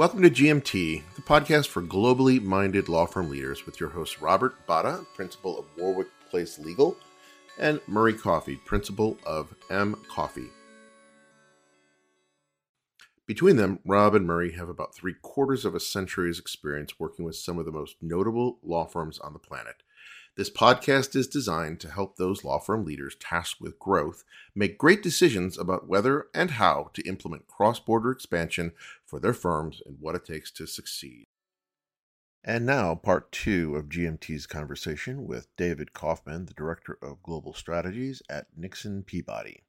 Welcome to GMT, the podcast for globally minded law firm leaders, with your hosts Robert Bada, principal of Warwick Place Legal, and Murray Coffey, principal of M Coffey. Between them, Rob and Murray have about three quarters of a century's experience working with some of the most notable law firms on the planet. This podcast is designed to help those law firm leaders tasked with growth make great decisions about whether and how to implement cross border expansion for their firms and what it takes to succeed. And now, part two of GMT's conversation with David Kaufman, the Director of Global Strategies at Nixon Peabody.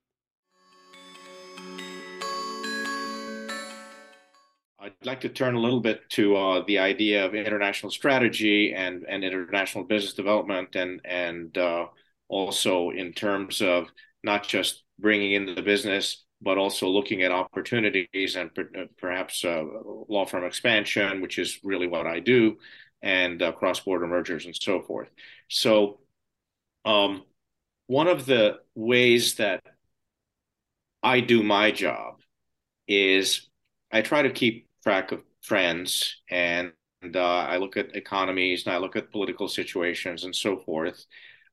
I'd like to turn a little bit to uh, the idea of international strategy and, and international business development, and and uh, also in terms of not just bringing in the business, but also looking at opportunities and per, uh, perhaps uh, law firm expansion, which is really what I do, and uh, cross-border mergers and so forth. So, um, one of the ways that I do my job is I try to keep track of trends and uh, I look at economies and I look at political situations and so forth.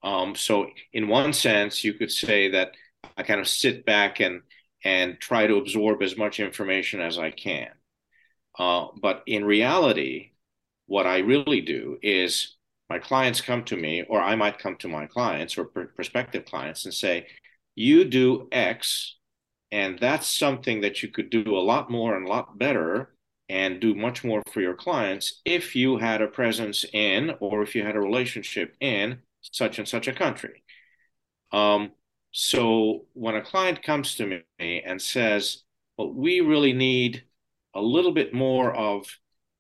Um, so, in one sense, you could say that I kind of sit back and and try to absorb as much information as I can. Uh, but in reality, what I really do is my clients come to me, or I might come to my clients or pr- prospective clients and say, "You do X, and that's something that you could do a lot more and a lot better." and do much more for your clients if you had a presence in or if you had a relationship in such and such a country. Um, so when a client comes to me and says, well, we really need a little bit more of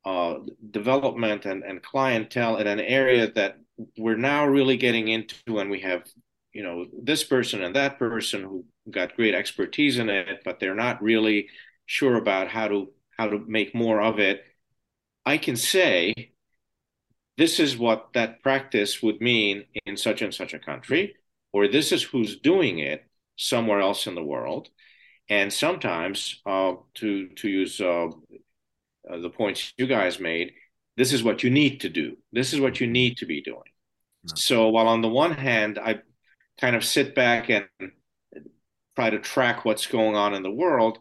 uh, development and, and clientele in an area that we're now really getting into and we have you know this person and that person who got great expertise in it but they're not really sure about how to how to make more of it, I can say, this is what that practice would mean in such and such a country, or this is who's doing it somewhere else in the world. And sometimes, uh, to to use uh, uh, the points you guys made, this is what you need to do. This is what you need to be doing. No. So while on the one hand, I kind of sit back and try to track what's going on in the world,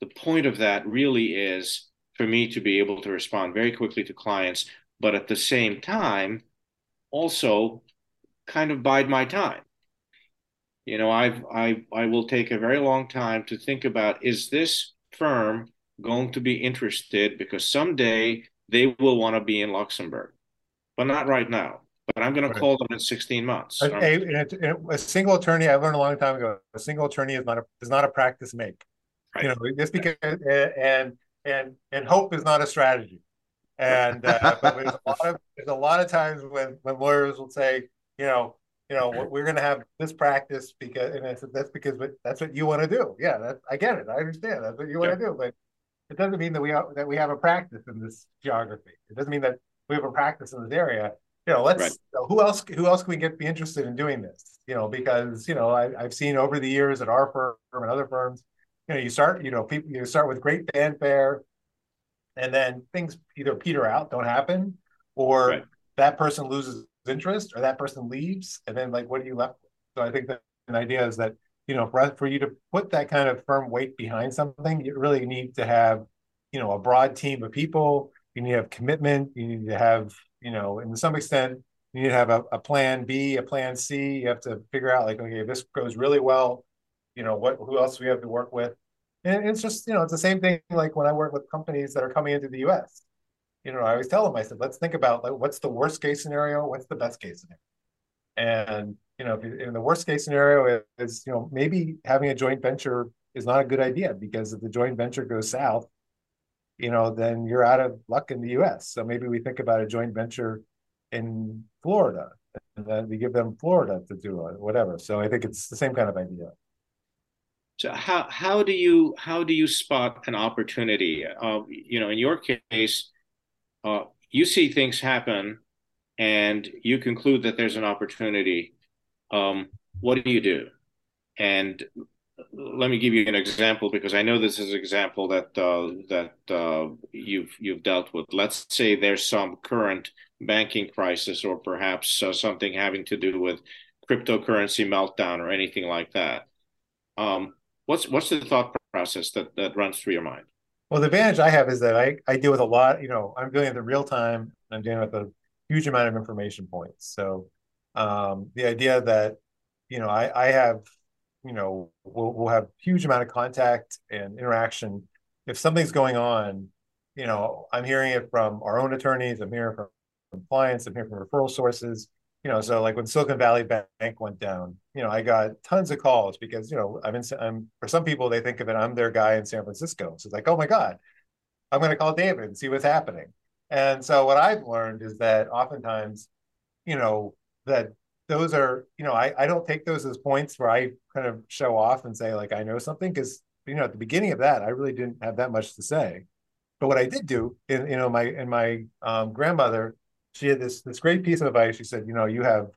the point of that really is for me to be able to respond very quickly to clients, but at the same time, also kind of bide my time. You know, I've, I, I will take a very long time to think about is this firm going to be interested because someday they will want to be in Luxembourg, but not right now. But I'm going to right. call them in 16 months. A, a, a, single attorney, I learned a long time ago, a single attorney is not a, is not a practice make. Right. You know, just because and and and hope is not a strategy. And uh, but there's a, lot of, there's a lot of times when when lawyers will say, you know, you know, we're going to have this practice because, and I said that's because that's what you want to do. Yeah, that, I get it. I understand that's what you want to do, but it doesn't mean that we have, that we have a practice in this geography. It doesn't mean that we have a practice in this area. You know, let's right. you know, who else who else can we get be interested in doing this? You know, because you know I, I've seen over the years at our firm and other firms, you know, you start, you know, people you start with great fanfare, and then things either peter out, don't happen, or right. that person loses interest, or that person leaves, and then like, what are you left with? So I think that an idea is that you know, for for you to put that kind of firm weight behind something, you really need to have, you know, a broad team of people. You need to have commitment. You need to have, you know, to some extent, you need to have a, a plan B, a plan C. You have to figure out like, okay, this goes really well you know what who else we have to work with and it's just you know it's the same thing like when i work with companies that are coming into the us you know i always tell them i said let's think about like what's the worst case scenario what's the best case scenario? And you know in the worst case scenario is you know maybe having a joint venture is not a good idea because if the joint venture goes south you know then you're out of luck in the us so maybe we think about a joint venture in florida and then we give them florida to do it whatever. So i think it's the same kind of idea. So how how do you how do you spot an opportunity? Uh, you know, in your case, uh, you see things happen, and you conclude that there's an opportunity. Um, what do you do? And let me give you an example because I know this is an example that uh, that uh, you've you've dealt with. Let's say there's some current banking crisis, or perhaps uh, something having to do with cryptocurrency meltdown or anything like that. Um, what's what's the thought process that that runs through your mind? Well, the advantage I have is that I I deal with a lot. You know, I'm dealing with the real time. I'm dealing with a huge amount of information points. So um, the idea that you know I I have you know we'll, we'll have huge amount of contact and interaction if something's going on you know i'm hearing it from our own attorneys i'm hearing from, from clients i'm hearing from referral sources you know so like when silicon valley bank went down you know i got tons of calls because you know i'm in i'm for some people they think of it i'm their guy in san francisco so it's like oh my god i'm going to call david and see what's happening and so what i've learned is that oftentimes you know that those are, you know, I, I don't take those as points where I kind of show off and say like I know something because you know at the beginning of that I really didn't have that much to say. But what I did do, in you know, my and my um, grandmother, she had this this great piece of advice. She said, you know, you have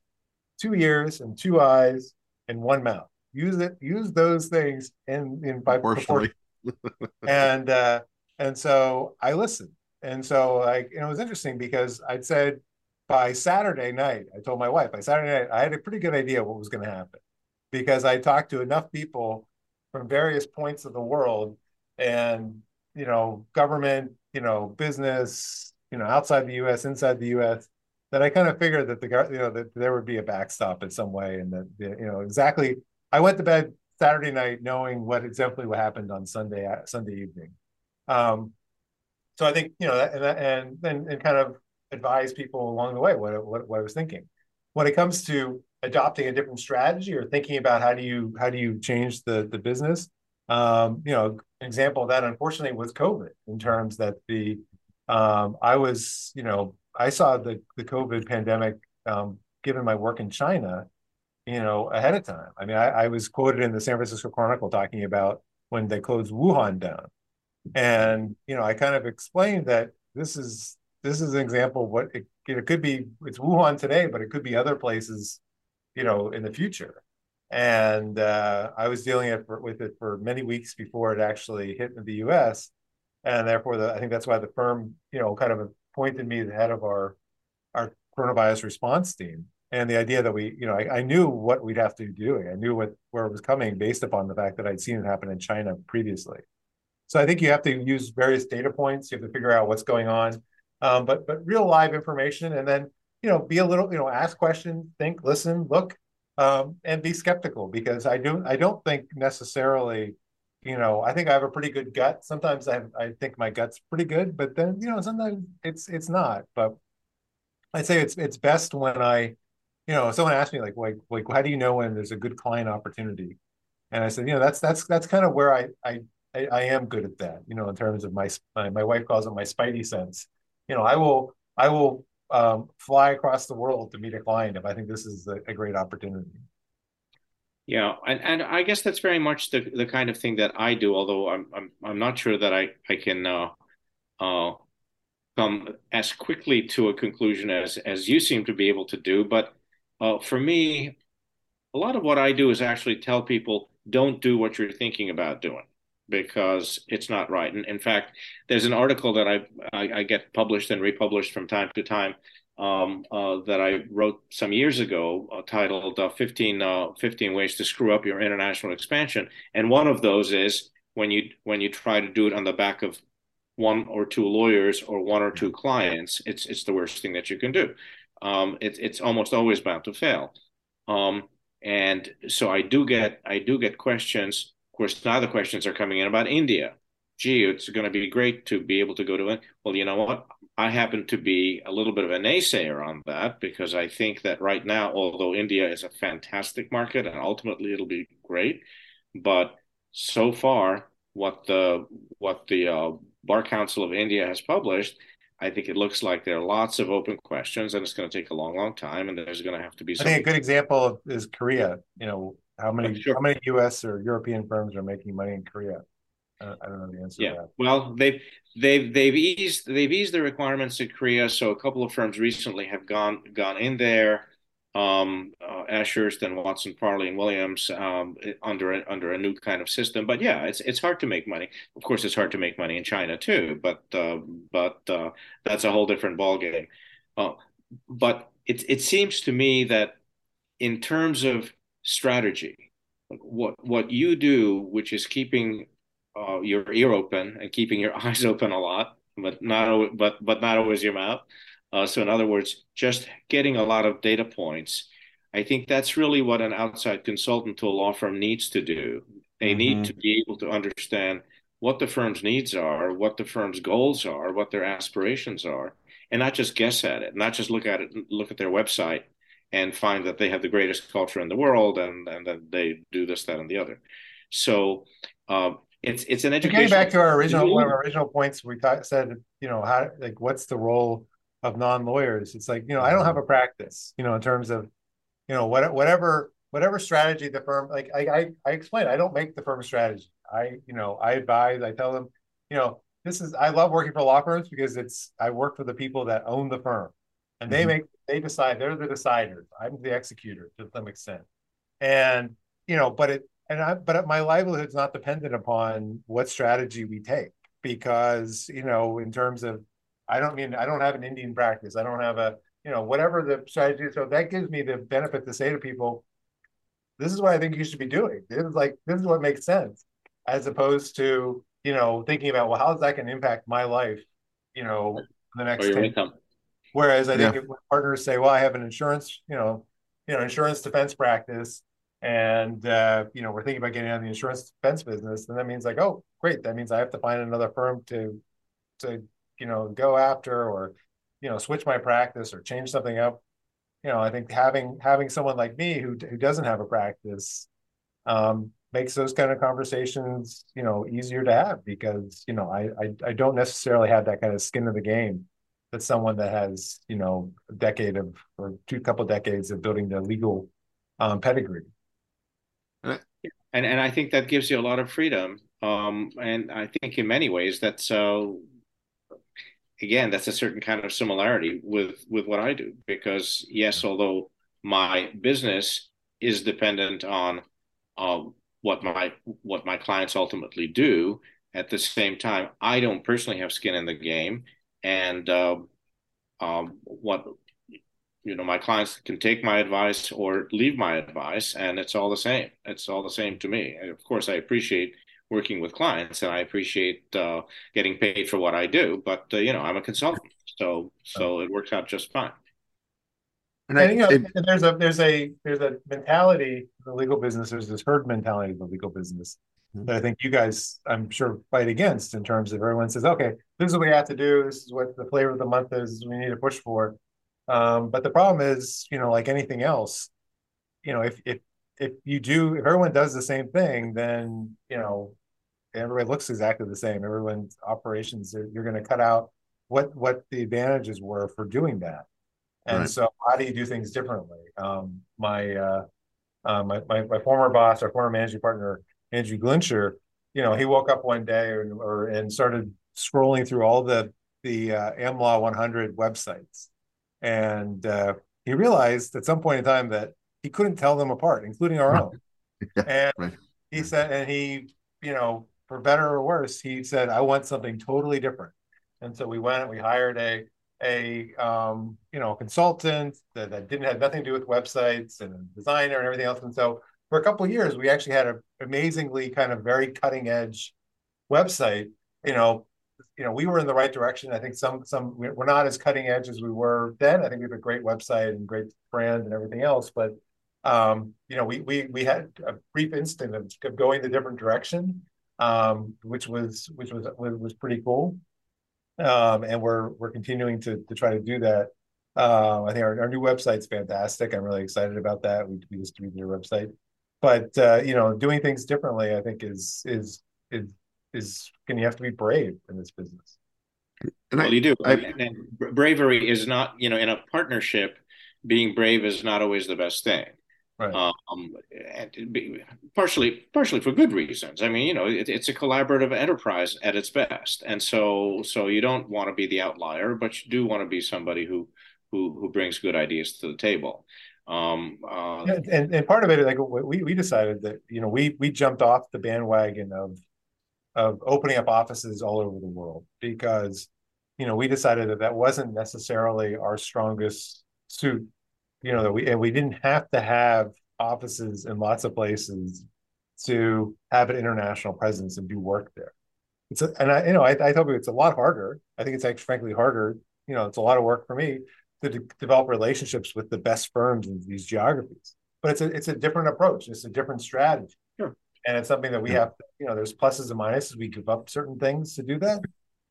two ears and two eyes and one mouth. Use it. Use those things in in by proportion. and uh, and so I listened. And so like, and it was interesting because I'd said, by Saturday night, I told my wife, by Saturday night, I had a pretty good idea what was going to happen because I talked to enough people from various points of the world and, you know, government, you know, business, you know, outside the US, inside the US, that I kind of figured that the, you know, that there would be a backstop in some way and that, you know, exactly. I went to bed Saturday night knowing what exactly what happened on Sunday, Sunday evening. Um, so I think, you know, and, and, and, and kind of advise people along the way what, what, what I was thinking. When it comes to adopting a different strategy or thinking about how do you how do you change the the business, um, you know, an example of that unfortunately was COVID in terms that the um, I was you know I saw the the COVID pandemic um, given my work in China, you know, ahead of time. I mean, I, I was quoted in the San Francisco Chronicle talking about when they closed Wuhan down, and you know, I kind of explained that this is this is an example of what it, it could be. It's Wuhan today, but it could be other places, you know, in the future. And uh, I was dealing it for, with it for many weeks before it actually hit the U.S. And therefore, the, I think that's why the firm, you know, kind of appointed me the head of our our coronavirus response team. And the idea that we, you know, I, I knew what we'd have to doing. I knew what where it was coming based upon the fact that I'd seen it happen in China previously. So I think you have to use various data points. You have to figure out what's going on um, but but real live information, and then you know be a little you know ask questions, think, listen, look, um, and be skeptical because I don't I don't think necessarily you know I think I have a pretty good gut. Sometimes I I think my gut's pretty good, but then you know sometimes it's it's not. But I'd say it's it's best when I you know someone asked me like like like how do you know when there's a good client opportunity, and I said you know that's that's that's kind of where I I I, I am good at that, you know, in terms of my my wife calls it my spidey sense you know, I will I will um, fly across the world to meet a client if I think this is a, a great opportunity. Yeah, and, and I guess that's very much the, the kind of thing that I do. Although I'm I'm I'm not sure that I I can uh, uh, come as quickly to a conclusion as as you seem to be able to do. But uh, for me, a lot of what I do is actually tell people don't do what you're thinking about doing because it's not right. And in fact, there's an article that I, I, I get published and republished from time to time um, uh, that I wrote some years ago uh, titled uh, 15, uh, 15 Ways to Screw Up Your International Expansion. And one of those is when you when you try to do it on the back of one or two lawyers or one or two clients, it's it's the worst thing that you can do. Um, it, it's almost always bound to fail. Um, and so I do get I do get questions Of course, now the questions are coming in about India. Gee, it's going to be great to be able to go to it. Well, you know what? I happen to be a little bit of a naysayer on that because I think that right now, although India is a fantastic market and ultimately it'll be great, but so far, what the what the uh, Bar Council of India has published, I think it looks like there are lots of open questions, and it's going to take a long, long time, and there's going to have to be. Some... I think a good example is Korea. You know, how many sure. how many U.S. or European firms are making money in Korea? I don't know the answer. Yeah, well, they've they've they've eased they've eased the requirements in Korea. So a couple of firms recently have gone gone in there. um, uh, Ashurst and Watson, Farley and Williams um, under a, under a new kind of system. But yeah, it's it's hard to make money. Of course, it's hard to make money in China too. But uh, but uh, that's a whole different ballgame. Uh, but it it seems to me that in terms of strategy, what what you do, which is keeping uh, your ear open and keeping your eyes open a lot, but not but but not always your mouth. Uh, so in other words, just getting a lot of data points. I think that's really what an outside consultant to a law firm needs to do. They mm-hmm. need to be able to understand what the firm's needs are, what the firm's goals are, what their aspirations are, and not just guess at it, not just look at it, look at their website and find that they have the greatest culture in the world and, and that they do this, that, and the other. So uh, it's it's an education. Getting back to our original one of our original points, we thought, said, you know, how like what's the role of non-lawyers? It's like you know, I don't have a practice, you know, in terms of, you know, what whatever whatever strategy the firm like I I, I explain, I don't make the firm strategy. I you know I advise, I tell them, you know, this is I love working for law firms because it's I work for the people that own the firm, and they mm-hmm. make they decide they're the deciders. I'm the executor to some extent, and you know, but it and I, but my livelihood's not dependent upon what strategy we take because you know in terms of i don't mean i don't have an indian practice. I don't have a you know whatever the strategy so that gives me the benefit to say to people this is what i think you should be doing. This is like this is what makes sense as opposed to you know thinking about well how's that going to impact my life you know the next 10 whereas i think yeah. if partners say well i have an insurance you know you know insurance defense practice and uh, you know we're thinking about getting out of the insurance defense business, and that means like, oh, great, that means I have to find another firm to to you know go after or you know switch my practice or change something up. You know, I think having having someone like me who who doesn't have a practice um, makes those kind of conversations you know easier to have because you know I, I I don't necessarily have that kind of skin of the game that someone that has you know a decade of or two couple decades of building the legal um, pedigree and and I think that gives you a lot of freedom. Um, and I think in many ways that's uh, again that's a certain kind of similarity with with what I do because yes, although my business is dependent on uh, what my what my clients ultimately do, at the same time I don't personally have skin in the game, and uh, um, what you know my clients can take my advice or leave my advice and it's all the same. It's all the same to me. And of course i appreciate working with clients and i appreciate uh, getting paid for what i do but uh, you know i'm a consultant so so it works out just fine. And, and I, you know, it, there's a there's a there's a mentality in the legal business there's this herd mentality of the legal business mm-hmm. that i think you guys i'm sure fight against in terms of everyone says okay this is what we have to do. This is what the flavor of the month is. We need to push for um, but the problem is, you know, like anything else, you know, if if if you do, if everyone does the same thing, then you know, everybody looks exactly the same. Everyone's operations, you're going to cut out what what the advantages were for doing that. And right. so, how do you do things differently? Um, my, uh, uh, my, my my former boss, our former managing partner, Andrew Glincher, you know, he woke up one day or, or and started scrolling through all the the uh, AmLaw 100 websites and uh, he realized at some point in time that he couldn't tell them apart, including our own. and right. he said, and he, you know, for better or worse, he said, "I want something totally different." And so we went and we hired a a um, you know consultant that, that didn't have nothing to do with websites and a designer and everything else. And so for a couple of years, we actually had an amazingly kind of very cutting edge website. You know, you know, we were in the right direction. I think some some we're not as cutting edge as we were then. I think we have a great website and great brand and everything else, but um, you know, we we we had a brief instant of going the different direction, um, which was which was was pretty cool. Um, and we're we're continuing to to try to do that. Uh, I think our, our new website's fantastic. I'm really excited about that. We we just redid our website, but uh, you know, doing things differently, I think is is is is going you have to be brave in this business. And well, I, you do. I, and bravery is not, you know, in a partnership, being brave is not always the best thing. Right. Um, partially, partially for good reasons. I mean, you know, it, it's a collaborative enterprise at its best, and so, so you don't want to be the outlier, but you do want to be somebody who, who, who brings good ideas to the table. Um, uh, and and part of it, like we we decided that you know we we jumped off the bandwagon of of opening up offices all over the world because you know we decided that that wasn't necessarily our strongest suit. You know that we and we didn't have to have offices in lots of places to have an international presence and do work there. It's a, and I you know I, I told you it's a lot harder. I think it's actually frankly harder. You know, it's a lot of work for me to de- develop relationships with the best firms in these geographies. But it's a it's a different approach. It's a different strategy. And it's something that we have. To, you know, there's pluses and minuses. We give up certain things to do that.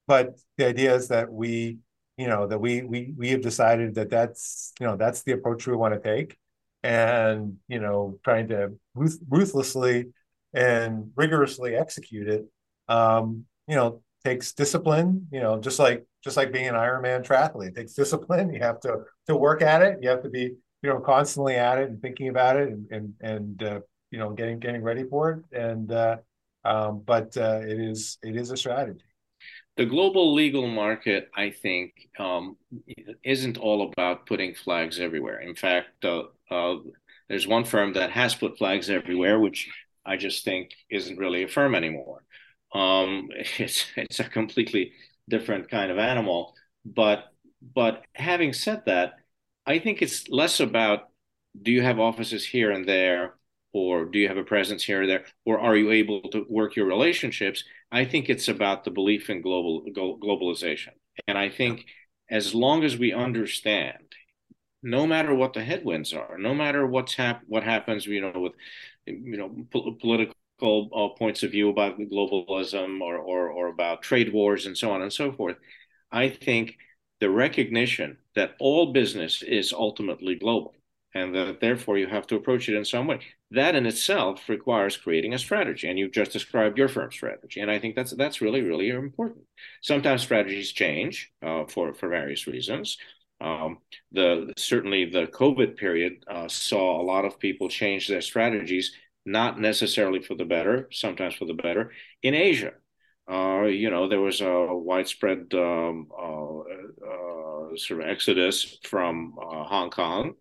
But the idea is that we, you know, that we we we have decided that that's you know that's the approach we want to take, and you know, trying to ruth- ruthlessly and rigorously execute it. Um, you know, takes discipline. You know, just like just like being an Ironman triathlete. It takes discipline. You have to to work at it. You have to be you know constantly at it and thinking about it and and and uh, you know getting getting ready for it. And uh, um, but uh, it is it is a strategy. The global legal market, I think, um, isn't all about putting flags everywhere. In fact, uh, uh, there's one firm that has put flags everywhere, which I just think isn't really a firm anymore. Um, it's it's a completely different kind of animal. But but having said that, I think it's less about do you have offices here and there, or do you have a presence here or there, or are you able to work your relationships? I think it's about the belief in global globalization, and I think as long as we understand, no matter what the headwinds are, no matter what's hap- what happens, you know, with you know po- political uh, points of view about globalism or, or, or about trade wars and so on and so forth. I think the recognition that all business is ultimately global and that therefore you have to approach it in some way. That in itself requires creating a strategy, and you've just described your firm's strategy, and I think that's that's really really important. Sometimes strategies change uh, for for various reasons. Um, the certainly the COVID period uh, saw a lot of people change their strategies not necessarily for the better, sometimes for the better. In Asia, uh, you know, there was a widespread um, uh, uh, sort of exodus from uh, Hong Kong.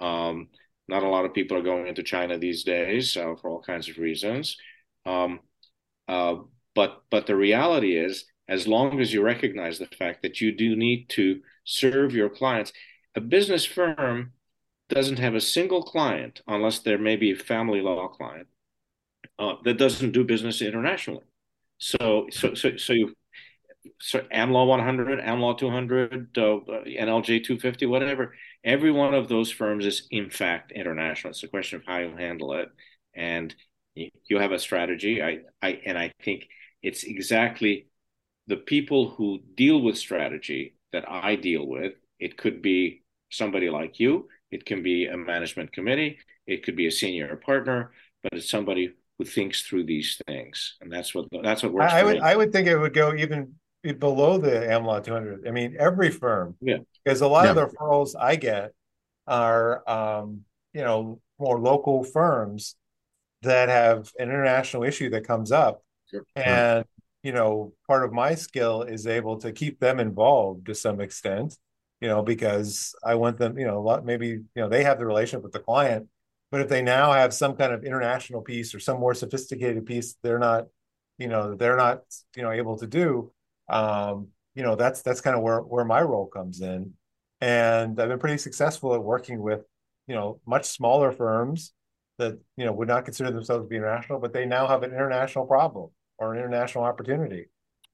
Um, not a lot of people are going into China these days uh, for all kinds of reasons. Um, uh, but but the reality is, as long as you recognize the fact that you do need to serve your clients, a business firm doesn't have a single client, unless there may be a family law client, uh, that doesn't do business internationally. So, so, so, so you, so AmLaw 100, AmLaw 200, uh, NLJ 250, whatever. Every one of those firms is in fact international. It's a question of how you handle it, and you have a strategy. I, I, and I think it's exactly the people who deal with strategy that I deal with. It could be somebody like you it can be a management committee. It could be a senior partner, but it's somebody who thinks through these things, and that's what that's what works. I, would I would think it would go even below the AmLaw 200. I mean, every firm, yeah, because a lot yeah. of the referrals I get are, um, you know, more local firms that have an international issue that comes up, sure. and you know, part of my skill is able to keep them involved to some extent you know, because I want them, you know, a lot, maybe, you know, they have the relationship with the client, but if they now have some kind of international piece or some more sophisticated piece, they're not, you know, they're not, you know, able to do, um, you know, that's, that's kind of where, where my role comes in. And I've been pretty successful at working with, you know, much smaller firms that, you know, would not consider themselves to be international, but they now have an international problem or an international opportunity.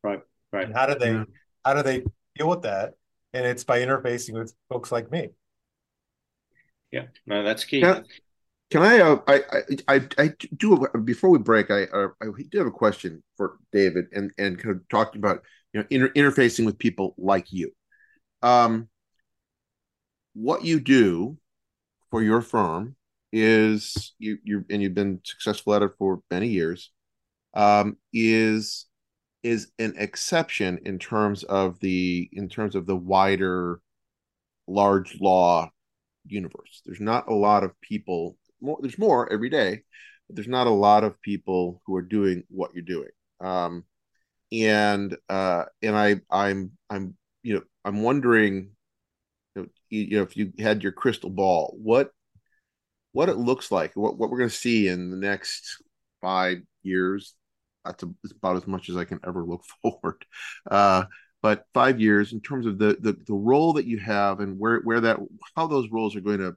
Right. Right. And how do they, yeah. how do they deal with that? and it's by interfacing with folks like me. Yeah, no, that's key. Can, can I, uh, I, I, I, I do before we break? I, uh, I do have a question for David, and and kind of talking about you know inter- interfacing with people like you. Um, what you do for your firm is you you and you've been successful at it for many years. Um, is is an exception in terms of the in terms of the wider large law universe. There's not a lot of people. More, there's more every day, but there's not a lot of people who are doing what you're doing. Um, and uh, and I I'm I'm you know I'm wondering you know, if you had your crystal ball, what what it looks like, what what we're going to see in the next five years. That's about as much as I can ever look forward. Uh, but five years in terms of the, the the role that you have and where where that how those roles are going to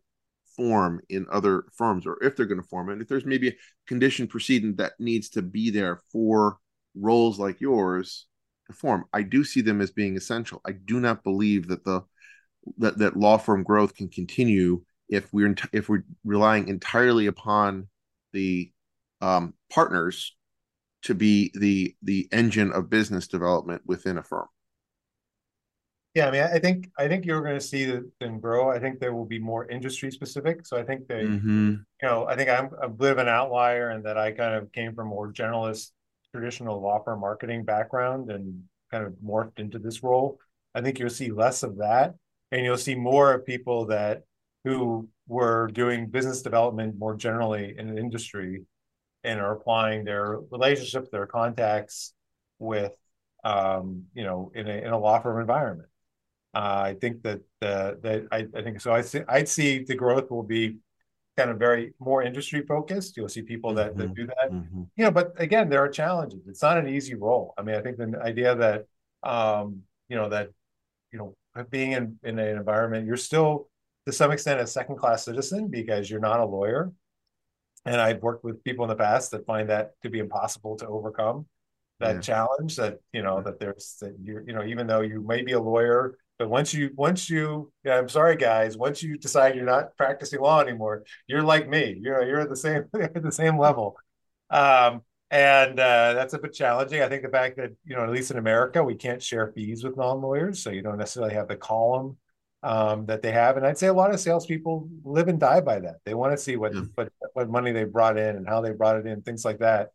form in other firms or if they're going to form and if there's maybe a condition precedent that needs to be there for roles like yours to form i do see them as being essential i do not believe that the that, that law firm growth can continue if we're if we're relying entirely upon the um, partners to be the the engine of business development within a firm yeah, I mean, I think I think you're going to see them grow. I think there will be more industry specific. So I think they, mm-hmm. you know, I think I'm a bit of an outlier in that I kind of came from more generalist, traditional law firm marketing background and kind of morphed into this role. I think you'll see less of that, and you'll see more of people that who were doing business development more generally in the industry and are applying their relationships, their contacts with, um, you know, in a in a law firm environment. Uh, I think that uh, that I, I think so. I see I'd see the growth will be kind of very more industry focused. You'll see people that, mm-hmm. that do that. Mm-hmm. You know, but again, there are challenges. It's not an easy role. I mean, I think the idea that um, you know that you know being in in an environment, you're still to some extent a second class citizen because you're not a lawyer. And I've worked with people in the past that find that to be impossible to overcome that yeah. challenge that you know that there's that you you know even though you may be a lawyer but once you, once you, yeah, I'm sorry, guys. Once you decide you're not practicing law anymore, you're like me. You're you're at the same at the same level, um, and uh, that's a bit challenging. I think the fact that you know, at least in America, we can't share fees with non-lawyers, so you don't necessarily have the column um, that they have. And I'd say a lot of salespeople live and die by that. They want to see what yeah. what what money they brought in and how they brought it in, things like that.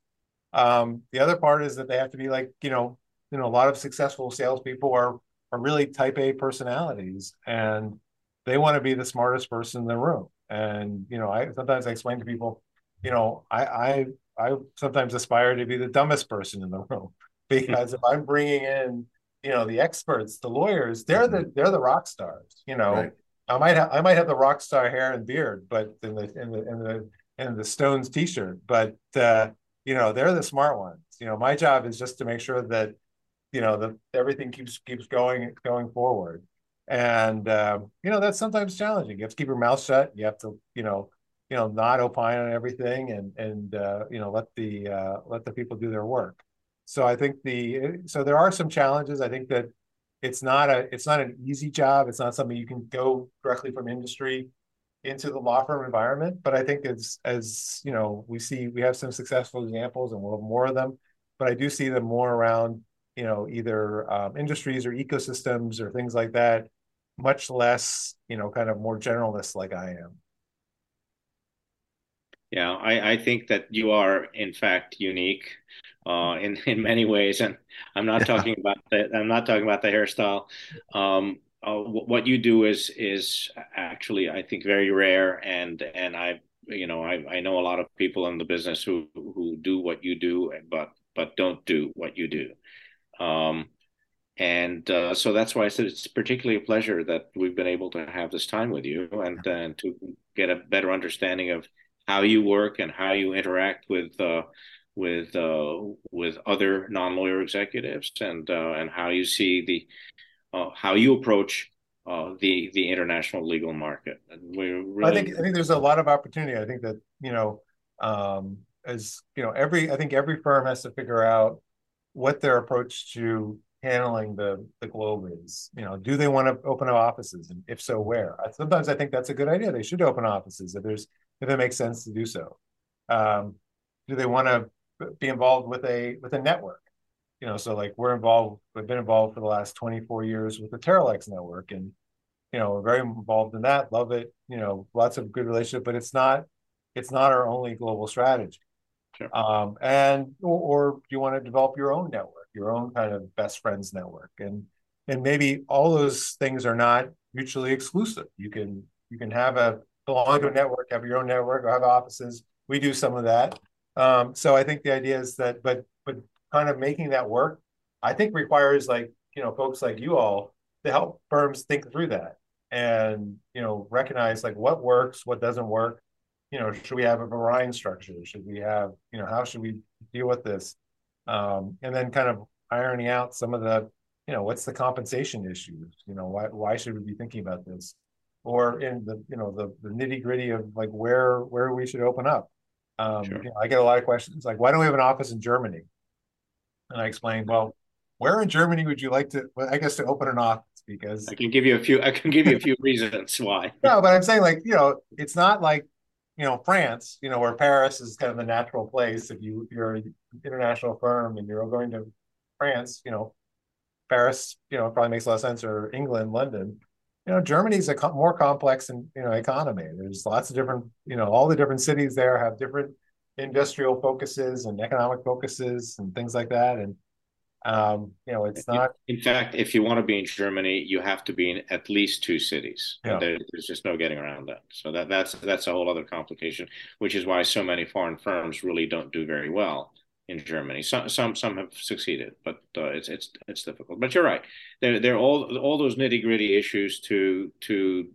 Um, the other part is that they have to be like you know, you know, a lot of successful salespeople are are really type A personalities and they want to be the smartest person in the room. And, you know, I sometimes I explain to people, you know, I, I, I sometimes aspire to be the dumbest person in the room because if I'm bringing in, you know, the experts, the lawyers, they're the, mm-hmm. they're the rock stars, you know, right. I might have, I might have the rock star hair and beard, but in the, in the, in the, in the Stones t-shirt, but, uh, you know, they're the smart ones. You know, my job is just to make sure that you know the everything keeps keeps going going forward. And um, you know that's sometimes challenging. You have to keep your mouth shut. You have to you know you know not opine on everything and and uh, you know let the uh, let the people do their work. So i think the so there are some challenges. I think that it's not a it's not an easy job. It's not something you can go directly from industry into the law firm environment. But i think as as you know we see we have some successful examples and we'll have more of them. But i do see them more around you know either um, industries or ecosystems or things like that much less you know kind of more generalist like i am. Yeah i, I think that you are in fact unique uh, in in many ways and i'm not yeah. talking about the i'm not talking about the hairstyle. Um, uh, what you do is is actually i think very rare and and i you know I, I know a lot of people in the business who who do what you do but but don't do what you do um, and uh, so that's why I said it's particularly a pleasure that we've been able to have this time with you and, and to get a better understanding of how you work and how you interact with uh, with uh, with other non lawyer executives and uh, and how you see the uh, how you approach uh, the the international legal market. Really... I think I think there's a lot of opportunity. I think that you know um, as you know every I think every firm has to figure out what their approach to handling the the globe is. You know, do they want to open up offices, and if so, where? Sometimes I think that's a good idea. They should open offices if there's if it makes sense to do so. Um, do they want to be involved with a with a network? You know, so like we're involved. We've been involved for the last 24 years with the Terralex network, and you know, we're very involved in that. Love it. You know, lots of good relationship, but it's not it's not our only global strategy. Sure. Um, and or, or you want to develop your own network, your own kind of best friends network, and and maybe all those things are not mutually exclusive. You can you can have a belong to a network, have your own network, or have offices. We do some of that. Um, so I think the idea is that, but but kind of making that work, I think requires like you know folks like you all to help firms think through that and you know recognize like what works, what doesn't work, you know, should we have a Verein structure? Should we have, you know, how should we deal with this? Um, and then kind of ironing out some of the, you know, what's the compensation issues? You know, why why should we be thinking about this? Or in the, you know, the, the nitty gritty of like where where we should open up. Um, sure. you know, I get a lot of questions like, why don't we have an office in Germany? And I explained, well, where in Germany would you like to? Well, I guess to open an office because I can give you a few. I can give you a few reasons why. No, but I'm saying like you know, it's not like you know France, you know, where Paris is kind of the natural place. If you you're an international firm and you're going to France, you know, Paris, you know, probably makes a lot of sense, or England, London. You know, Germany's a co- more complex and you know economy. There's lots of different, you know, all the different cities there have different industrial focuses and economic focuses and things like that. And um, you know, it's not. In fact, if you want to be in Germany, you have to be in at least two cities. Yeah. There, there's just no getting around that. So that that's that's a whole other complication, which is why so many foreign firms really don't do very well in Germany. Some some some have succeeded, but uh, it's it's it's difficult. But you're right. There there are all all those nitty gritty issues to to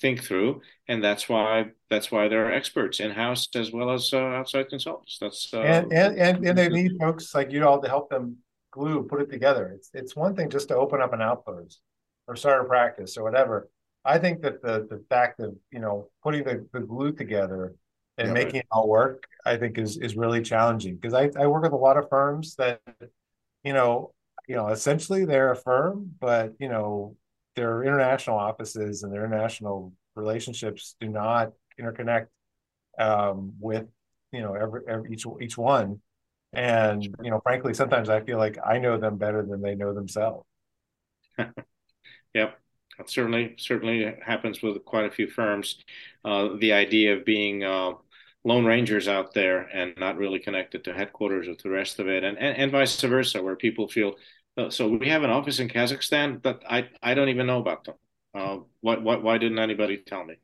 think through, and that's why that's why there are experts in house as well as uh, outside consultants. That's uh, and, and and and they need folks like you all to help them glue, put it together. It's it's one thing just to open up an outpost or start a practice or whatever. I think that the the fact of you know putting the, the glue together and yeah, making right. it all work, I think is is really challenging because I, I work with a lot of firms that, you know, you know, essentially they're a firm, but you know, their international offices and their international relationships do not interconnect um, with you know every, every each each one. And you know frankly sometimes i feel like i know them better than they know themselves. Yep. That certainly certainly happens with quite a few firms. Uh, the idea of being uh, lone rangers out there and not really connected to headquarters or to the rest of it and, and, and vice versa where people feel so we have an office in Kazakhstan that I, I don't even know about them. Uh, why, why, why didn't anybody tell me?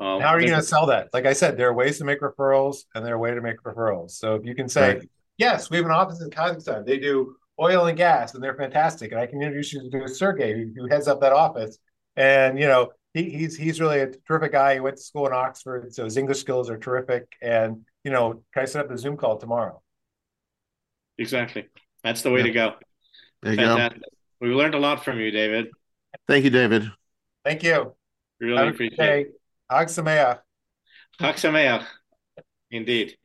Um, How are you going to sell that? Like I said, there are ways to make referrals and there are ways to make referrals. So if you can say, right. yes, we have an office in Kazakhstan. They do oil and gas and they're fantastic. And I can introduce you to Sergey, who, who heads up that office. And, you know, he, he's, he's really a terrific guy. He went to school in Oxford. So his English skills are terrific. And, you know, can I set up a Zoom call tomorrow? Exactly. That's the way yeah. to go. There you Fantastic. go. We learned a lot from you, David. Thank you, David. Thank you. Really Have appreciate it. Hag Sameach. Hag Sameach. Indeed.